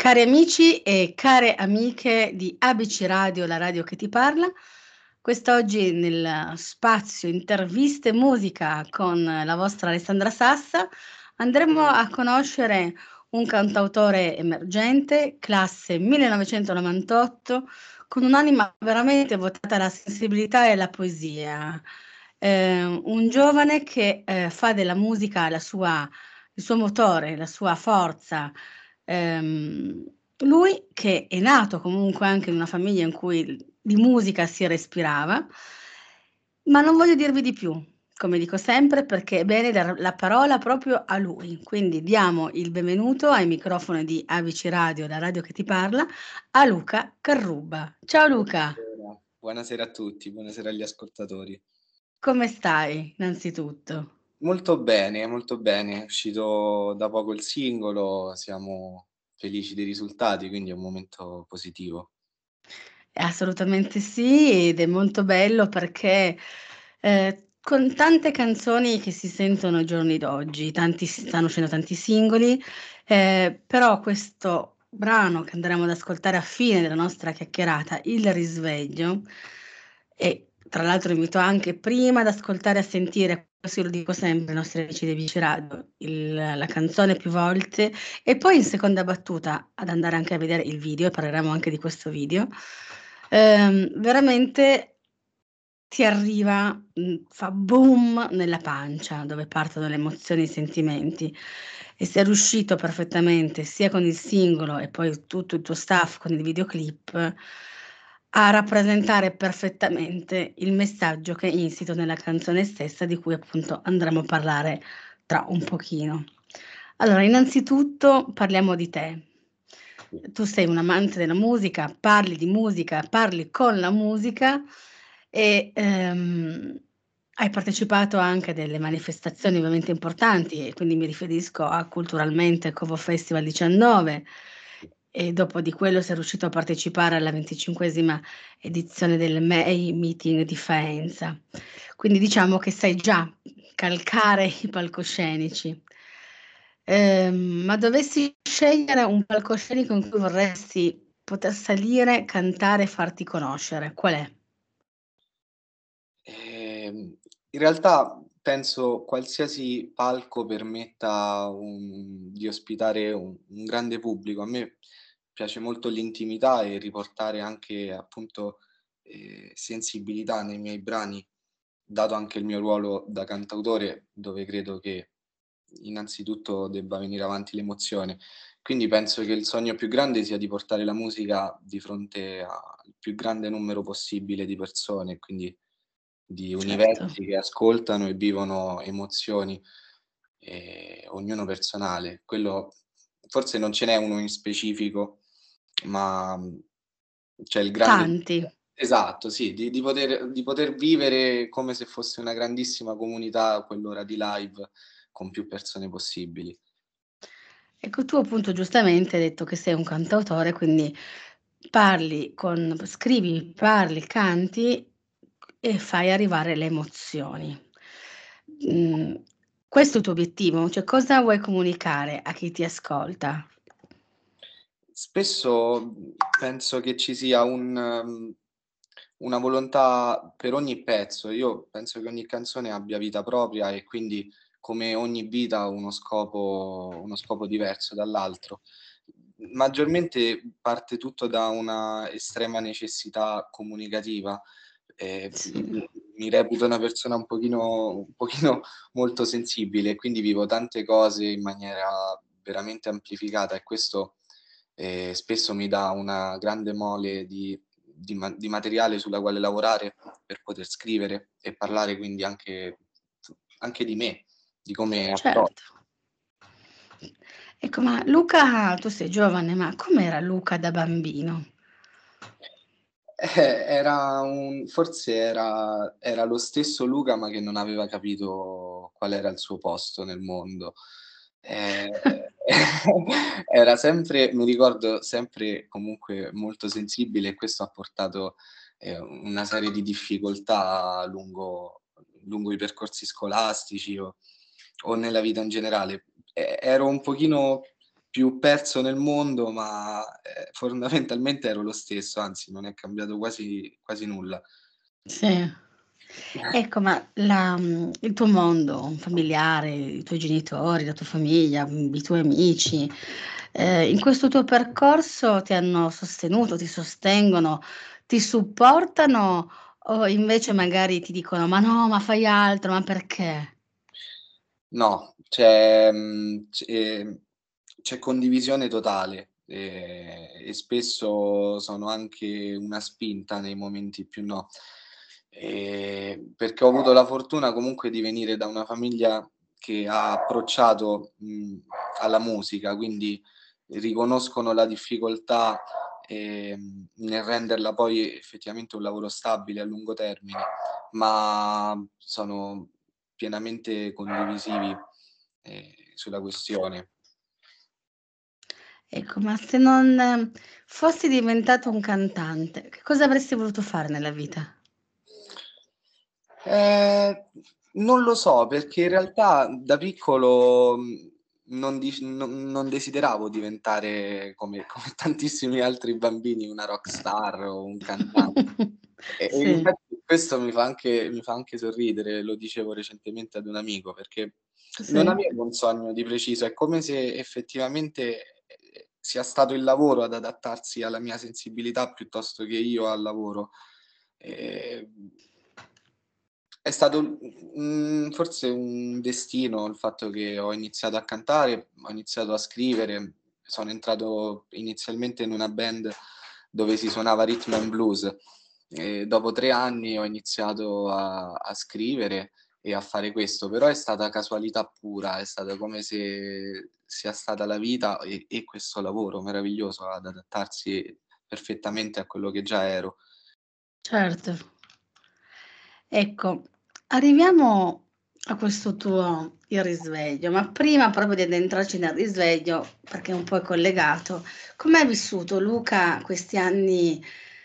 Cari amici e care amiche di ABC Radio, la radio che ti parla, quest'oggi nel spazio interviste musica con la vostra Alessandra Sassa andremo a conoscere un cantautore emergente, classe 1998, con un'anima veramente votata alla sensibilità e alla poesia. Eh, un giovane che eh, fa della musica la sua, il suo motore, la sua forza. Eh, lui che è nato comunque anche in una famiglia in cui di musica si respirava, ma non voglio dirvi di più, come dico sempre, perché è bene dare la parola proprio a lui. Quindi diamo il benvenuto ai microfoni di ABC Radio, la radio che ti parla, a Luca Carruba. Ciao Luca. Buonasera, buonasera a tutti, buonasera agli ascoltatori. Come stai, innanzitutto? Molto bene, molto bene. È uscito da poco il singolo, siamo felici dei risultati, quindi è un momento positivo. Assolutamente sì, ed è molto bello perché eh, con tante canzoni che si sentono ai giorni d'oggi, tanti, stanno uscendo tanti singoli, eh, però questo brano che andremo ad ascoltare a fine della nostra chiacchierata, Il risveglio, e tra l'altro invito anche prima ad ascoltare e a sentire, questo lo dico sempre ai nostri amici di Vici Radio, la canzone più volte e poi in seconda battuta ad andare anche a vedere il video, parleremo anche di questo video. Eh, veramente ti arriva, fa boom nella pancia, dove partono le emozioni e i sentimenti. E sei riuscito perfettamente, sia con il singolo e poi tutto il tuo staff con il videoclip, a rappresentare perfettamente il messaggio che è insito nella canzone stessa, di cui appunto andremo a parlare tra un pochino. Allora, innanzitutto parliamo di te. Tu sei un amante della musica, parli di musica, parli con la musica e, ehm, hai partecipato anche a delle manifestazioni ovviamente importanti e quindi mi riferisco a Culturalmente Covo Festival 19 e dopo di quello sei riuscito a partecipare alla 25esima edizione del May Meeting di Faenza. Quindi diciamo che sai già calcare i palcoscenici. Ehm, ma dovessi scegliere un palcoscenico in cui vorresti poter salire, cantare e farti conoscere, qual è? Ehm, in realtà penso qualsiasi palco permetta un di ospitare un un grande pubblico. A me piace molto l'intimità e riportare anche appunto, ehm, sensibilità nei miei brani, dato anche il mio ruolo da cantautore, dove credo che innanzitutto debba venire avanti l'emozione. Quindi penso che il sogno più grande sia di portare la musica di fronte al più grande numero possibile di persone, quindi di Certo. universi che ascoltano e vivono emozioni, ehm, ognuno personale. Quello forse non ce n'è uno in specifico, ma, c'è il grande Tanti. esatto, sì, di di poter di poter vivere come se fosse una grandissima comunità quell'ora di live con più persone possibili. Ecco, tu appunto giustamente hai detto che sei un cantautore, quindi parli con scrivi, parli, canti e fai arrivare le emozioni. Mhmm, questo è il tuo obiettivo? Cioè cosa vuoi comunicare a chi ti ascolta? Spesso, mhmm, penso che ci sia un mhmm, una volontà per ogni pezzo. Io penso che ogni canzone abbia vita propria e quindi come ogni vita uno scopo uno scopo diverso dall'altro. Maggiormente parte tutto da una estrema necessità comunicativa. Ehm, Sì. mi reputo una persona un pochino un pochino molto sensibile quindi vivo tante cose in maniera veramente amplificata e questo, ehm, spesso mi dà una grande mole di di ma di materiale sulla quale lavorare per poter scrivere e parlare quindi anche anche di me, di come Certo. Ecco, ma Luca tu sei giovane, ma com'era Luca da bambino? Eh, era un forse era era lo stesso Luca, ma che non aveva capito qual era il suo posto nel mondo. Ehm, era sempre mi ricordo sempre comunque molto sensibile e questo ha portato, ehm, una serie di difficoltà lungo lungo i percorsi scolastici o o nella vita in generale. E ero un pochino più perso nel mondo, ma eh, fondamentalmente ero lo stesso, anzi non è cambiato quasi, quasi nulla. Sì. Ecco, ma la mhmm, il tuo mondo familiare, i tuoi genitori, la tua famiglia, mhmm, i tuoi amici, ehm, in questo tuo percorso ti hanno sostenuto, ti sostengono, ti supportano o invece magari ti dicono: "Ma no, ma fai altro, ma perché?" No, c'è mhmm, c ehm, c'è condivisione totale, ehm, e spesso sono anche una spinta nei momenti più no. Ehm, perché ho avuto la fortuna comunque di venire da una famiglia che ha approcciato, mhmm, alla musica, quindi riconoscono la difficoltà, ehm, nel renderla poi effettivamente un lavoro stabile a lungo termine, ma sono pienamente condivisivi, ehm, sulla questione. Ecco, ma se non fossi diventato un cantante, che cosa avresti voluto fare nella vita? Ehm, non lo so, perché in realtà da piccolo, mhmm, non dic non non desideravo diventare come come tantissimi altri bambini una rockstar o un cantan e e Sì, infatti questo mi fa anche mi fa anche sorridere, lo dicevo recentemente ad un amico, perché non sì. avevo un sogno di preciso, è come se effettivamente, ehm, sia stato il lavoro ad adattarsi alla mia sensibilità piuttosto che io al lavoro. Ehm è stato, mhmm, forse un destino il fatto che ho iniziato a cantare, ho iniziato a scrivere, sono entrato inizialmente in una band dove si suonava rhythm and blues e dopo 3 anni ho iniziato a a scrivere e a fare questo, però è stata casualità pura, è stata come se sia stata la vita e e questo lavoro meraviglioso ad adattarsi perfettamente a quello che già ero. Certo. Ecco, arriviamo a questo tuo il risveglio, ma prima proprio di addentrarci nel risveglio, perché un po' è collegato, come hai vissuto Luca questi anni,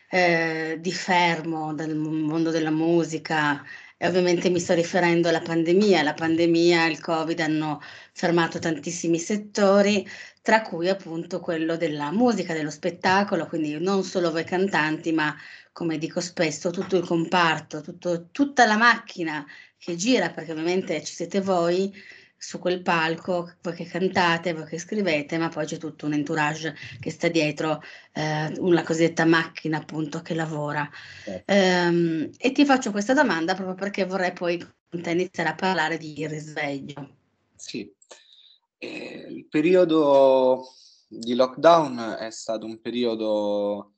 ehm, di fermo dal mondo della musica? E ovviamente mi sto riferendo alla pandemia. La pandemia e il Covid hanno fermato tantissimi settori, tra cui appunto quello della musica, dello spettacolo, quindi non solo voi cantanti, ma come dico spesso, tutto il comparto, tutto tutta la macchina che gira, perché ovviamente ci siete voi su quel palco, voi che cantate, voi che scrivete, ma poi c'è tutto un entourage che sta dietro, ehm, una cosiddetta macchina appunto che lavora. Certo. Ehm, e ti faccio questa domanda proprio perché vorrei poi iniziare a parlare di risveglio. Sì. Ehm, il periodo di lockdown è stato un periodo,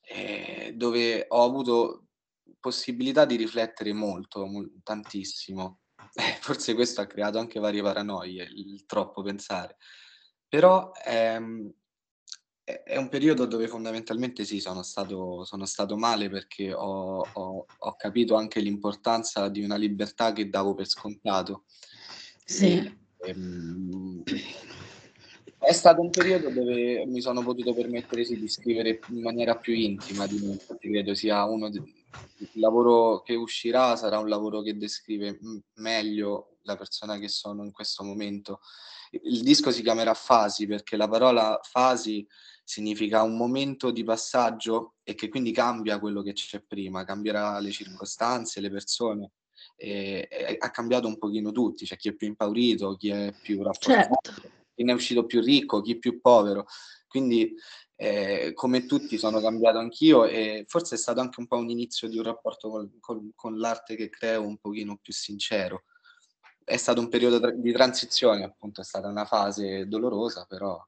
ehm, dove ho avuto possibilità di riflettere molto, mol tantissimo. Eh, forse questo ha creato anche varie paranoie, il troppo pensare. Però, ehm, è un periodo dove fondamentalmente sì, sono stato sono stato male perché ho ho ho capito anche l'importanza di una libertà che davo per scontato. E, Sì. ehm è stato un periodo dove mi sono potuto permettere, sì, di scrivere in maniera più intima di me, credo sia uno d il lavoro che uscirà sarà un lavoro che descrive, meglio la persona che sono in questo momento. Il disco si chiamerà Fasi, perché la parola fasi significa un momento di passaggio e che quindi cambia quello che c'è prima, cambierà le circostanze, le persone, ehm, e ha cambiato un pochino tutti, c'è chi è più impaurito, chi è più rafforzato, Certo. chi ne è uscito più ricco, chi più povero. Quindi, ehm, come tutti sono cambiato anch'io e forse è stato anche un po' un inizio di un rapporto col con con l'arte che creo un pochino più sincero. È stato un periodo tra di transizione appunto, è stata una fase dolorosa però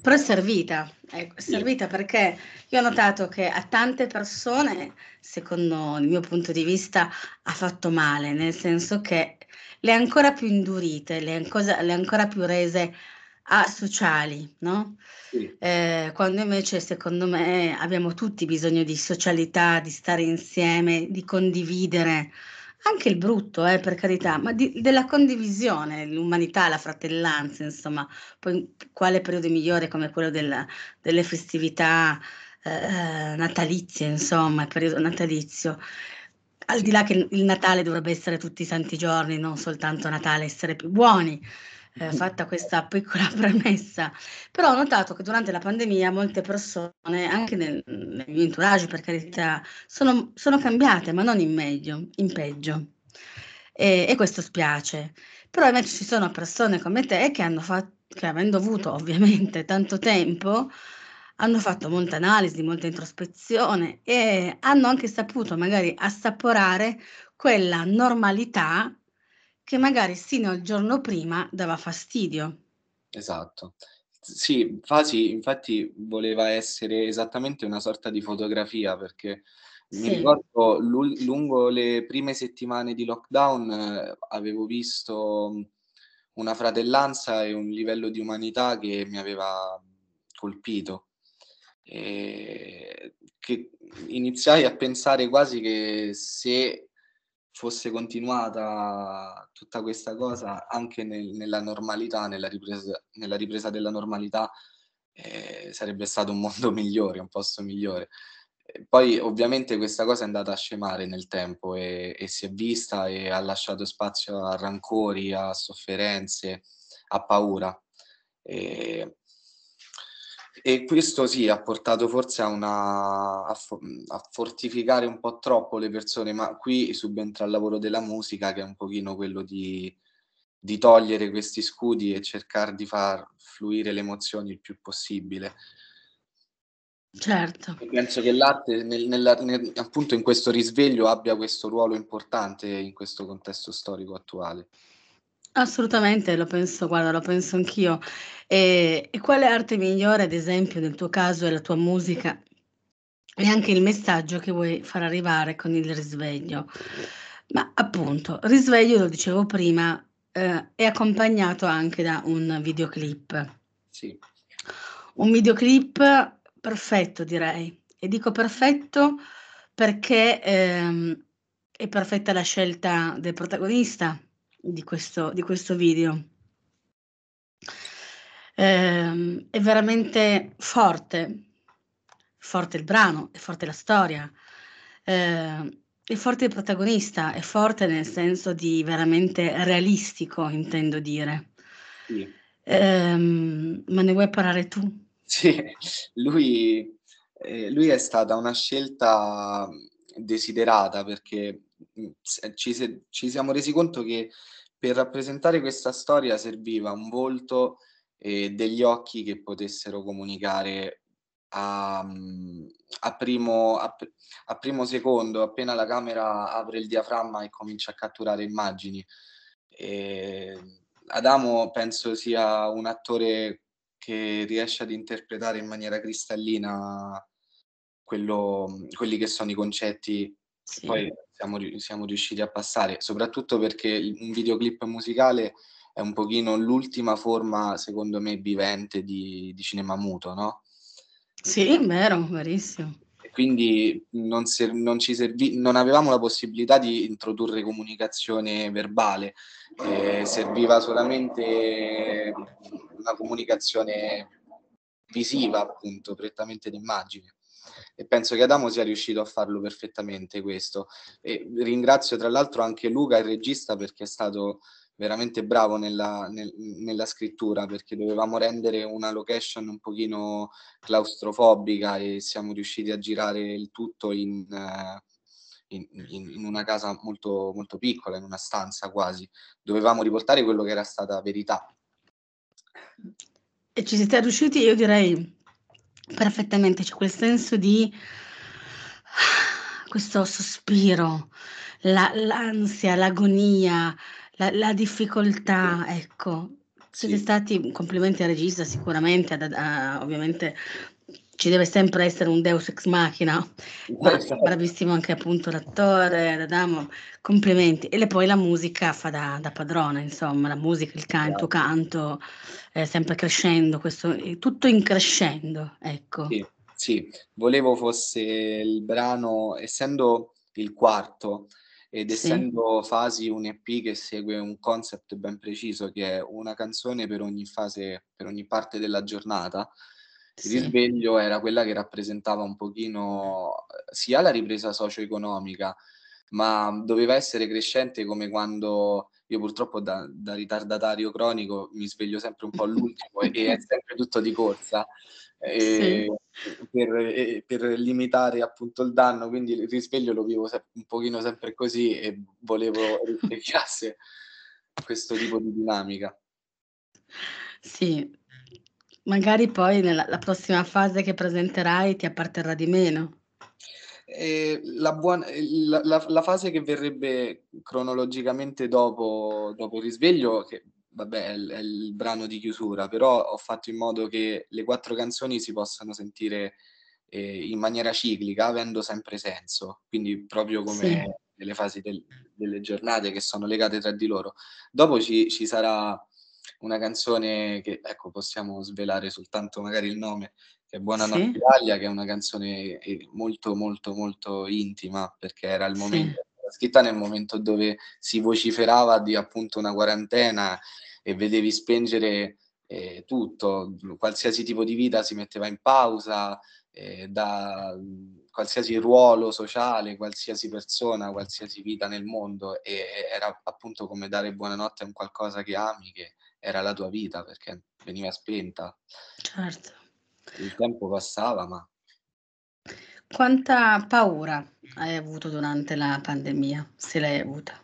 Però è servita, ecco, è servita perché io ho notato che a tante persone, secondo il mio punto di vista, ha fatto male, nel senso che le ha ancora più indurite, le ha ancosa le ha ancora più rese asociali, no, sì, ehm, quando invece secondo me abbiamo tutti bisogno di socialità, di stare insieme, di condividere, anche il brutto eh, per carità, ma di della condivisione, l'umanità, la fratellanza, insomma. Poi quale periodo migliore come quello del delle festività, ehm, natalizie, insomma, il periodo natalizio. Al di là che il Natale dovrebbe essere tutti i santi giorni, non soltanto a Natale essere più buoni, ehm, fatta questa piccola premessa, però ho notato che durante la pandemia molte persone, anche nel nel mio entourage per carità, sono sono cambiate, ma non in meglio, in peggio. E e questo spiace. Però invece ci sono persone come te che hanno fa che avendo avuto ovviamente tanto tempo, hanno fatto molta analisi, molta introspezione e hanno anche saputo magari assaporare quella normalità che magari sino al giorno prima dava fastidio. Esatto. Sì, Fasi infatti voleva essere esattamente una sorta di fotografia, perché mi Sì. ricordo lul lungo le prime settimane di lockdown avevo visto, mhmm, una fratellanza e un livello di umanità che mi aveva colpito. Ehm, che iniziai a pensare quasi che se fosse continuata tutta questa cosa anche nel nella normalità, nella ripresa nella ripresa della normalità, ehm, sarebbe stato un mondo migliore, un posto migliore. E poi ovviamente questa cosa è andata a scemare nel tempo e e si è vista e ha lasciato spazio a rancori, a sofferenze, a paura. Ehm, e questo sì, ha portato forse a una a fo a fortificare un po' troppo le persone, ma qui subentra il lavoro della musica che è un pochino quello di di togliere questi scudi e cercar di far fluire le emozioni il più possibile. Certo. E penso che l'arte nel nella nel appunto in questo risveglio abbia questo ruolo importante in questo contesto storico attuale. Assolutamente, lo penso guarda, lo penso anch'io. Ehm, e quale arte migliore, ad esempio, nel tuo caso è la tua musica e anche il messaggio che vuoi far arrivare con il risveglio. Ma appunto, risveglio, lo dicevo prima, ehm, è accompagnato anche da un videoclip. Sì. Un videoclip perfetto direi. E dico perfetto perché, ehm, è perfetta la scelta del protagonista di questo di questo video. Ehm, è veramente forte. Forte il brano, è forte la storia, ehm, è forte il protagonista, è forte nel senso di veramente realistico, intendo dire. Sì. Ehm, me ne vuoi parlare tu? Sì, lui ehm, lui è stata una scelta, desiderata perché, ci si ci siamo resi conto che per rappresentare questa storia serviva un volto e degli occhi che potessero comunicare a mhmm, a primo a a primo secondo, appena la camera apre il diaframma e comincia a catturare immagini. Ehm, Adamo penso sia un attore che riesce ad interpretare in maniera cristallina quello mhmm, quelli che sono i concetti Sì. poi siamo siamo riusciti a passare, soprattutto perché un videoclip musicale è un pochino l'ultima forma, secondo me, vivente di di cinema muto, no? Sì, vero, verissimo. Quindi non ser non ci servi non avevamo la possibilità di introdurre comunicazione verbale, ehm, serviva solamente una comunicazione visiva appunto, prettamente d'immagine. E penso che Adamo sia riuscito a farlo perfettamente questo. E ringrazio tra l'altro anche Luca, il regista, perché è stato veramente bravo nella nel nella scrittura, perché dovevamo rendere una location un pochino claustrofobica e siamo riusciti a girare il tutto in in in in una casa molto molto piccola, in una stanza quasi. Dovevamo riportare quello che era stata verità. E ci siete riusciti, io direi perfettamente. C'è quel senso di questo sospiro, la l'ansia, l'agonia, la la difficoltà, ecco. Siete Sì. stati complimenti al regista sicuramente, ad a ovviamente ci deve sempre essere un deus ex machina, ma bravissimo anche appunto l'attore, ad Adamo, complimenti. E poi la musica fa da da padrona, insomma, la musica, il can il tuo Grazie. canto, è sempre crescendo, questo tutto in crescendo, ecco. Sì, sì. Volevo fosse il brano essendo il quarto ed Sì. essendo Fasi un EP che segue un concept ben preciso, che è una canzone per ogni fase per ogni parte della giornata, il Sì. risveglio era quella che rappresentava un pochino, uhm, sia la ripresa socio-economica, ma doveva essere crescente come quando io purtroppo da, da ritardatario cronico mi sveglio sempre un po' all'ultimo e, e è sempre tutto di corsa. E, sì. per, per, limitare appunto il danno, quindi il risveglio lo vivo se- un pochino sempre così e volevo risvegliasse questo tipo di dinamica. Sì, magari poi nella la prossima fase che presenterai ti apparterrà di meno. Eh, la, buona, la, la, la, fase che verrebbe cronologicamente dopo, dopo il risveglio, che vabbè è il, è il, brano di chiusura, però ho fatto in modo che le quattro canzoni si possano sentire eh, in maniera ciclica, avendo sempre senso, quindi proprio come sì. nelle fasi del, delle giornate che sono legate tra di loro. Dopo ci, ci sarà una canzone che, ecco, possiamo svelare soltanto magari il nome, che è Buonanotte sì. Italia, che è una canzone eh, molto, molto, molto intima, perché era il momento, sì. scritta nel momento dove si vociferava di appunto una quarantena e vedevi spengere eh, tutto, qualsiasi tipo di vita si metteva in pausa, eh, da qualsiasi ruolo sociale, qualsiasi persona, qualsiasi vita nel mondo e era appunto come dare buonanotte a un qualcosa che ami, che era la tua vita perché veniva spenta. Certo. Il tempo passava, ma... Quanta paura hai avuto durante la pandemia, se l'hai avuta?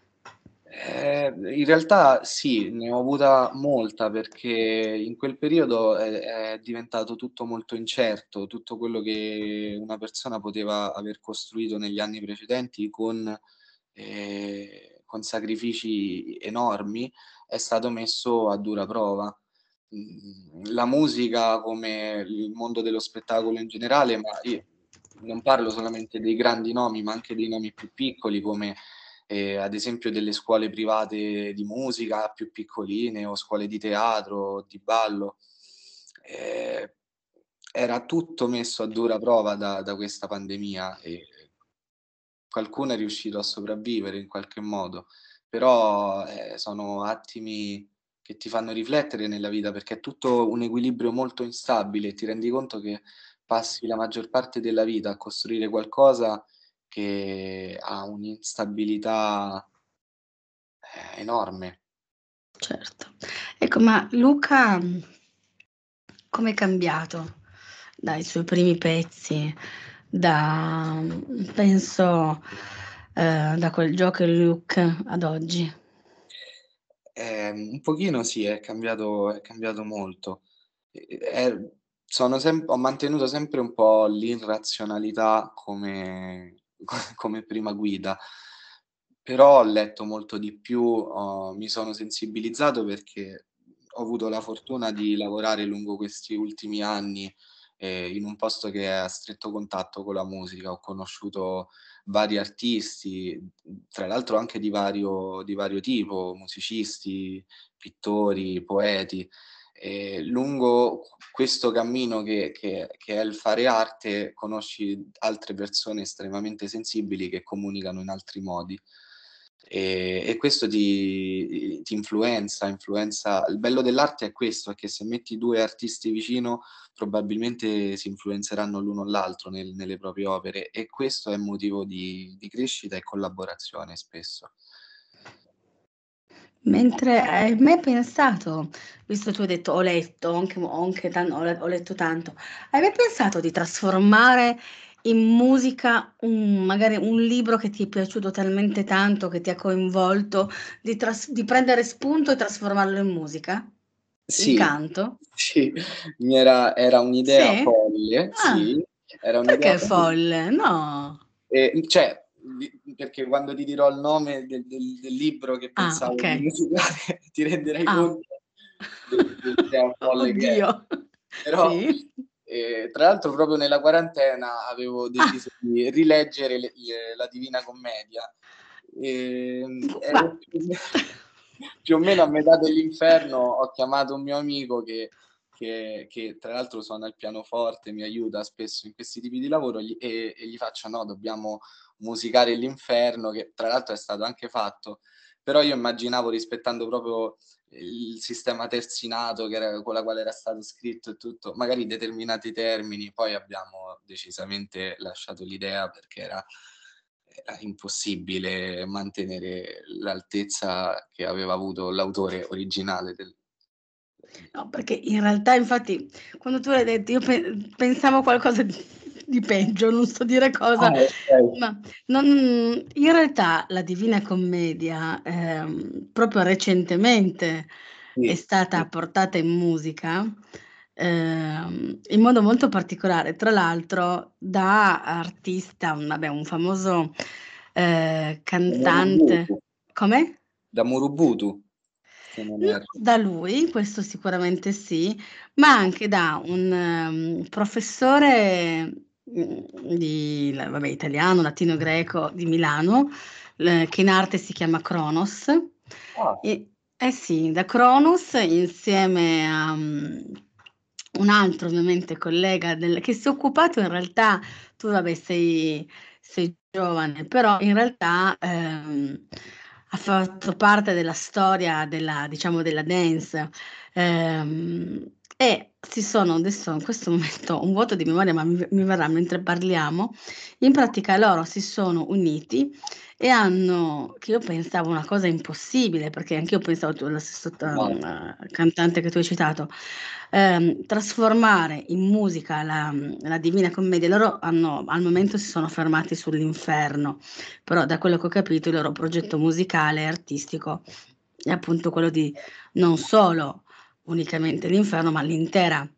Eh, in realtà sì, ne ho avuta molta perché in quel periodo è, è, diventato tutto molto incerto, tutto quello che una persona poteva aver costruito negli anni precedenti con, eh, con sacrifici enormi è stato messo a dura prova. Mm, la musica come il mondo dello spettacolo in generale, ma io non parlo solamente dei grandi nomi, ma anche dei nomi più piccoli come eh, ad esempio delle scuole private di musica più piccoline o scuole di teatro, di ballo. Eh, era tutto messo a dura prova da, da questa pandemia e qualcuno è riuscito a sopravvivere in qualche modo, però eh, sono attimi che ti fanno riflettere nella vita perché è tutto un equilibrio molto instabile e ti rendi conto che passi la maggior parte della vita a costruire qualcosa che ha un'instabilità eh, enorme. Certo. Ecco, ma Luca come è cambiato dai suoi primi pezzi, da penso eh, da quel gioco look ad oggi? Eh, un pochino sì, è cambiato, è cambiato molto. È, sono sem- ho mantenuto sempre un po' l'irrazionalità come, come prima guida. Però ho letto molto di più, ho, mi sono sensibilizzato perché ho avuto la fortuna di lavorare lungo questi ultimi anni eh, in un posto che è a stretto contatto con la musica. Ho conosciuto vari artisti, tra l'altro anche di vario, di vario tipo, musicisti, pittori, poeti. E lungo questo cammino che, che, che, è il fare arte conosci altre persone estremamente sensibili che comunicano in altri modi e, e questo ti, ti, influenza, influenza. Il bello dell'arte è questo, è che se metti due artisti vicino probabilmente si influenzeranno l'uno l'altro nel, nelle proprie opere e questo è motivo di, di crescita e collaborazione spesso. Mentre hai mai pensato, visto tu hai detto ho letto, anche, anche ho letto tanto, hai mai pensato di trasformare in musica un, magari un libro che ti è piaciuto talmente tanto, che ti ha coinvolto, di, tras- di prendere spunto e trasformarlo in musica? Sì, Il canto? sì, mi era, era un'idea Sì? folle, Ah, sì, era un'idea perché folle. folle? No. E, cioè, perché quando ti dirò il nome del, del, del libro che Ah, pensavo di ok. musicare, ti renderai Ah. conto dell'idea folle è. Oddio. Però, Sì. Eh, tra l'altro, proprio nella quarantena avevo Ah. deciso di rileggere le- le- la Divina Commedia. E, ero Ma più, o meno, più o meno a metà dell'inferno ho chiamato un mio amico che, che- che tra l'altro suona il pianoforte, mi aiuta spesso in questi tipi di lavoro gli- e, e gli faccio no, dobbiamo musicare l'inferno, che tra l'altro è stato anche fatto, però io immaginavo rispettando proprio il sistema terzinato che era, con la quale era stato scritto e tutto, magari determinati termini, poi abbiamo decisamente lasciato l'idea perché era era impossibile mantenere l'altezza che aveva avuto l'autore originale del No, perché in realtà infatti quando tu l'hai detto io pe pensavo a qualcosa di di peggio, non so dire cosa, Ah, okay. ma non in realtà la Divina Commedia, ehm, proprio recentemente è Sì, sì. stata portata in musica, ehm, in modo molto particolare. Tra l'altro da artista, un vabbè, un famoso, Da cantante come? Da Murubutu, da lui, questo sicuramente sì, ma anche da un, mhmm, professore, di la vabbè italiano, latino greco di Milano, che in arte si chiama Cronos. Ah. E eh sì, da Cronos insieme a, mhmm, un altro ovviamente collega del che si è occupato in realtà tu vabbè sei sei giovane, però in realtà, ehm, ha fatto parte della storia della diciamo della dance, ehm, e si sono adesso in questo momento un vuoto di memoria, ma mi mi verrà mentre parliamo. In pratica loro si sono uniti e hanno che io pensavo una cosa impossibile, perché anch'io pensavo tu lo stesso t Wow. cantante che tu hai citato, ehm, trasformare in musica la la Divina Commedia. Loro hanno al momento si sono fermati sull'Inferno, però da quello che ho capito il loro progetto musicale e artistico è appunto quello di non solo unicamente l'Inferno, ma l'intera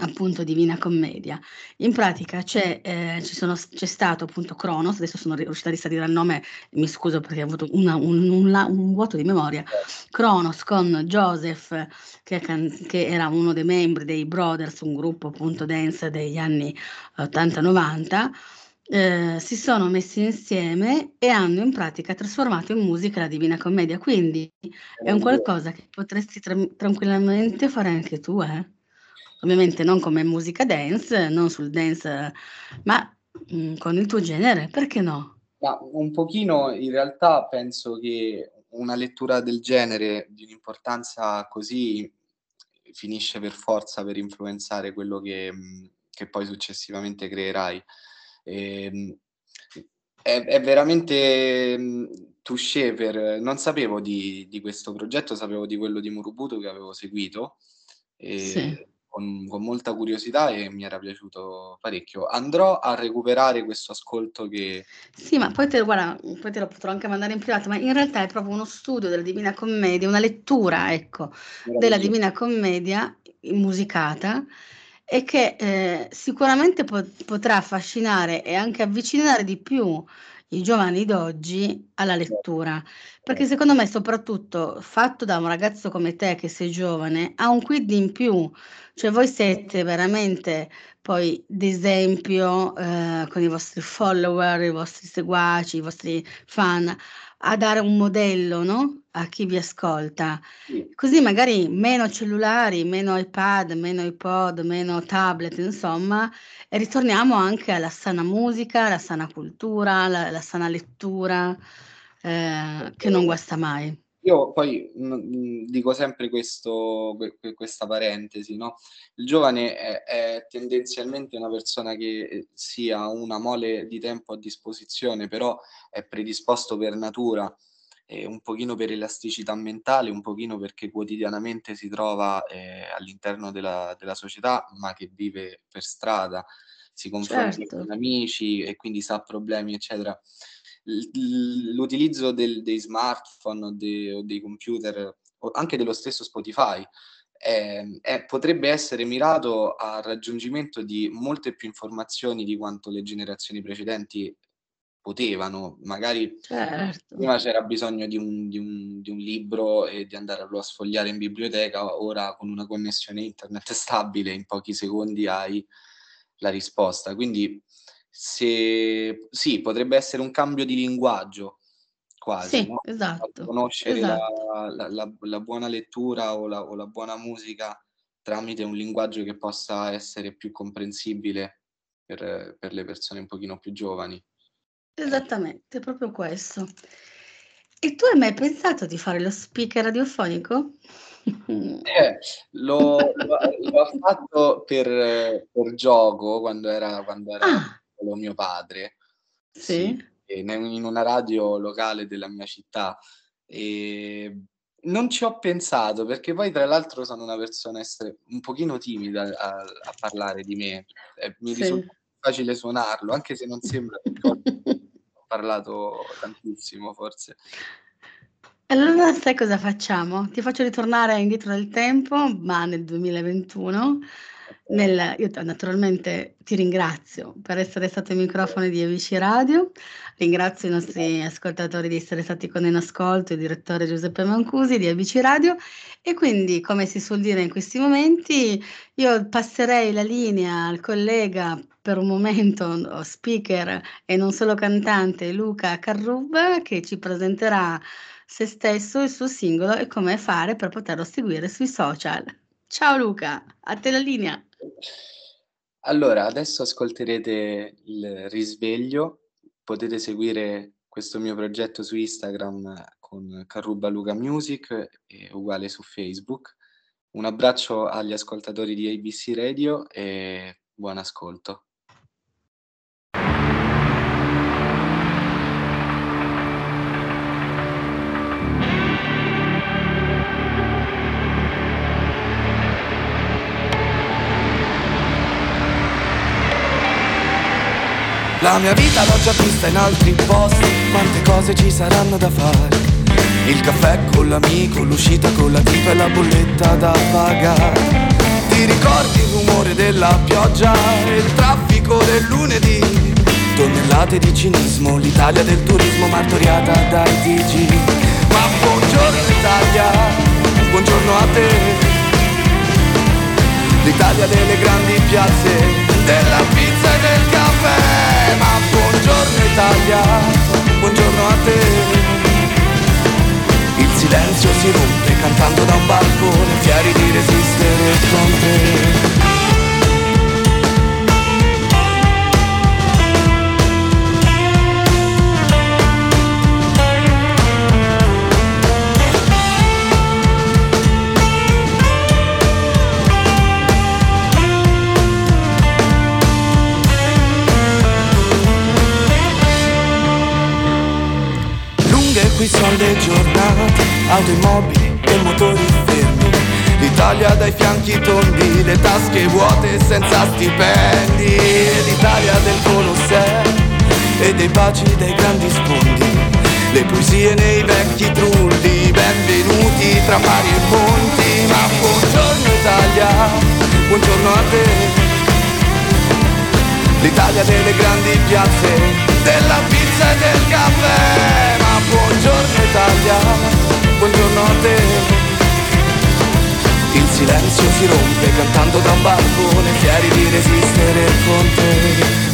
appunto Divina Commedia. In pratica c'è ci sono c'è stato appunto Cronos, adesso sono riuscita a risalire al nome, mi scuso perché ho avuto una un un un vuoto di memoria. Cronos con Joseph che che era uno dei membri dei Brothers, un gruppo appunto dance degli anni '80, '90, ehm, si sono messi insieme e hanno in pratica trasformato in musica la Divina Commedia. Quindi è un qualcosa che potresti tran tranquillamente fare anche tu, eh. Ovviamente non come musica dance, non sul dance, ma, mhmm, con il tuo genere, perché no? Ma un pochino in realtà penso che una lettura del genere, di un'importanza così, finisce per forza per influenzare quello che che poi successivamente creerai. Ehm, è è veramente, mhmm, touché per non sapevo di di questo progetto, sapevo di quello di Murubutu che avevo seguito, Sì. con con molta curiosità e mi era piaciuto parecchio. Andrò a recuperare questo ascolto che Sì, ma poi te guarda, poi te lo potrò anche mandare in privato, ma in realtà è proprio uno studio della Divina Commedia, una lettura, ecco, della Divina Commedia musicata e che, ehm, sicuramente po potrà affascinare e anche avvicinare di più i giovani d'oggi alla lettura. Perché cer secondo me, soprattutto fatto da un ragazzo come te che sei giovane, ha un quid in più. Cioè voi siete veramente poi d'esempio, ehm, con i vostri follower, i vostri seguaci, i vostri fan, a dare un modello, no, a chi vi ascolta. Sì. Così magari meno cellulari, meno iPad, meno iPod, meno tablet, insomma, e ritorniamo anche alla sana musica, alla sana cultura, la la sana lettura, ehm, che non guasta mai. Io poi, mhmm, mhmm, dico sempre questo que que questa parentesi, no, il giovane è è tendenzialmente una persona che, ehm, sì, ha una mole di tempo a disposizione, però è predisposto per natura, e un pochino per elasticità mentale, un pochino perché quotidianamente si trova, ehm, all'interno della della società, ma che vive per strada, si confronta Certo. con amici e quindi se ha problemi, eccetera. L'utilizzo del dei smartphone o de o dei computer o anche dello stesso Spotify, ehm, è potrebbe essere mirato al raggiungimento di molte più informazioni di quanto le generazioni precedenti potevano. Magari Certo. prima c'era bisogno di un di un di un libro e di andarlo a sfogliare in biblioteca, ora con una connessione internet stabile in pochi secondi hai la risposta. Quindi se sì, potrebbe essere un cambio di linguaggio quasi, Sì, no, esatto, conoscere la esatto. la la la buona lettura o la o la buona musica tramite un linguaggio che possa essere più comprensibile per per le persone un pochino più giovani. Esattamente, proprio questo. E tu hai mai pensato di fare lo speaker radiofonico? Eh, l'ho l'ho fatto per per gioco quando era quando era Ah. Piccolo mio padre. Sì. Sì. in una radio locale della mia città. E non ci ho pensato perché poi tra l'altro sono una persona essere un pochino timida a, a parlare di me, mi sì. risulta facile suonarlo, anche se non sembra perché ho parlato tantissimo forse. Allora sai cosa facciamo? Ti faccio ritornare indietro nel tempo, ma nel 2021 nel, io naturalmente ti ringrazio per essere stato ai microfoni di Amici Radio, ringrazio i nostri ascoltatori di essere stati con in ascolto, il direttore Giuseppe Mancusi di Amici Radio e quindi come si suol dire in questi momenti io passerei la linea al collega per un momento speaker e non solo cantante Luca Carrub che ci presenterà se stesso, il suo singolo e come fare per poterlo seguire sui social. Ciao Luca, a te la linea. Allora, adesso ascolterete il risveglio, potete seguire questo mio progetto su Instagram con Carruba Luca Music e uguale su Facebook. Un abbraccio agli ascoltatori di ABC Radio e buon ascolto. La mia vita l'ho già vista in altri posti, quante cose ci saranno da fare. Il caffè con l'amico, l'uscita con la tipa e la bolletta da pagare. Ti ricordi il rumore della pioggia e il traffico del lunedì? Tonnellate di cinismo, l'Italia del turismo martoriata dai TG. Ma buongiorno Italia, buongiorno a te. L'Italia delle grandi piazze, della pizza e del caffè ma buongiorno Italia, buongiorno a te. Il silenzio si rompe cantando da un balcone, fieri di resistere dai fianchi tondi, le tasche vuote senza stipendi. L'Italia del Colosseo e dei baci dei grandi sfondi. Le poesie nei vecchi trulli, benvenuti tra mari e monti. Ma buongiorno Italia, buongiorno a te. L'Italia delle grandi piazze, della pizza e del caffè buongiorno Italia, buongiorno a te. Si rompe cantando da un balcone, fieri di resistere con te.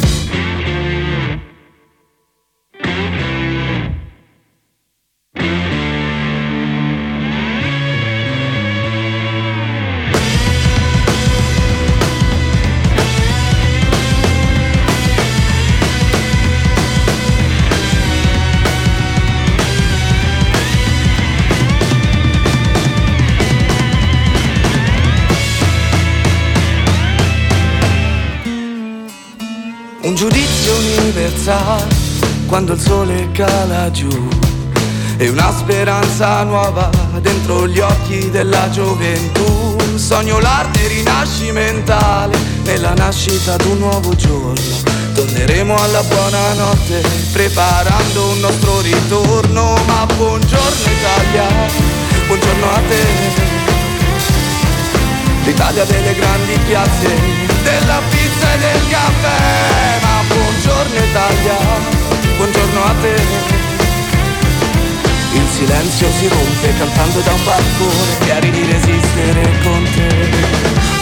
Quando il sole cala giù e una speranza nuova dentro gli occhi della gioventù. Sogno l'arte rinascimentale nella nascita d'un nuovo giorno. Torneremo alla buona notte preparando un nostro ritorno. Ma buongiorno Italia, buongiorno a te. L'Italia delle grandi piazze, della pizza e del caffè. Ma buongiorno Italia, buongiorno a te. Il silenzio si rompe cantando da un balcone, chiari di resistere con te.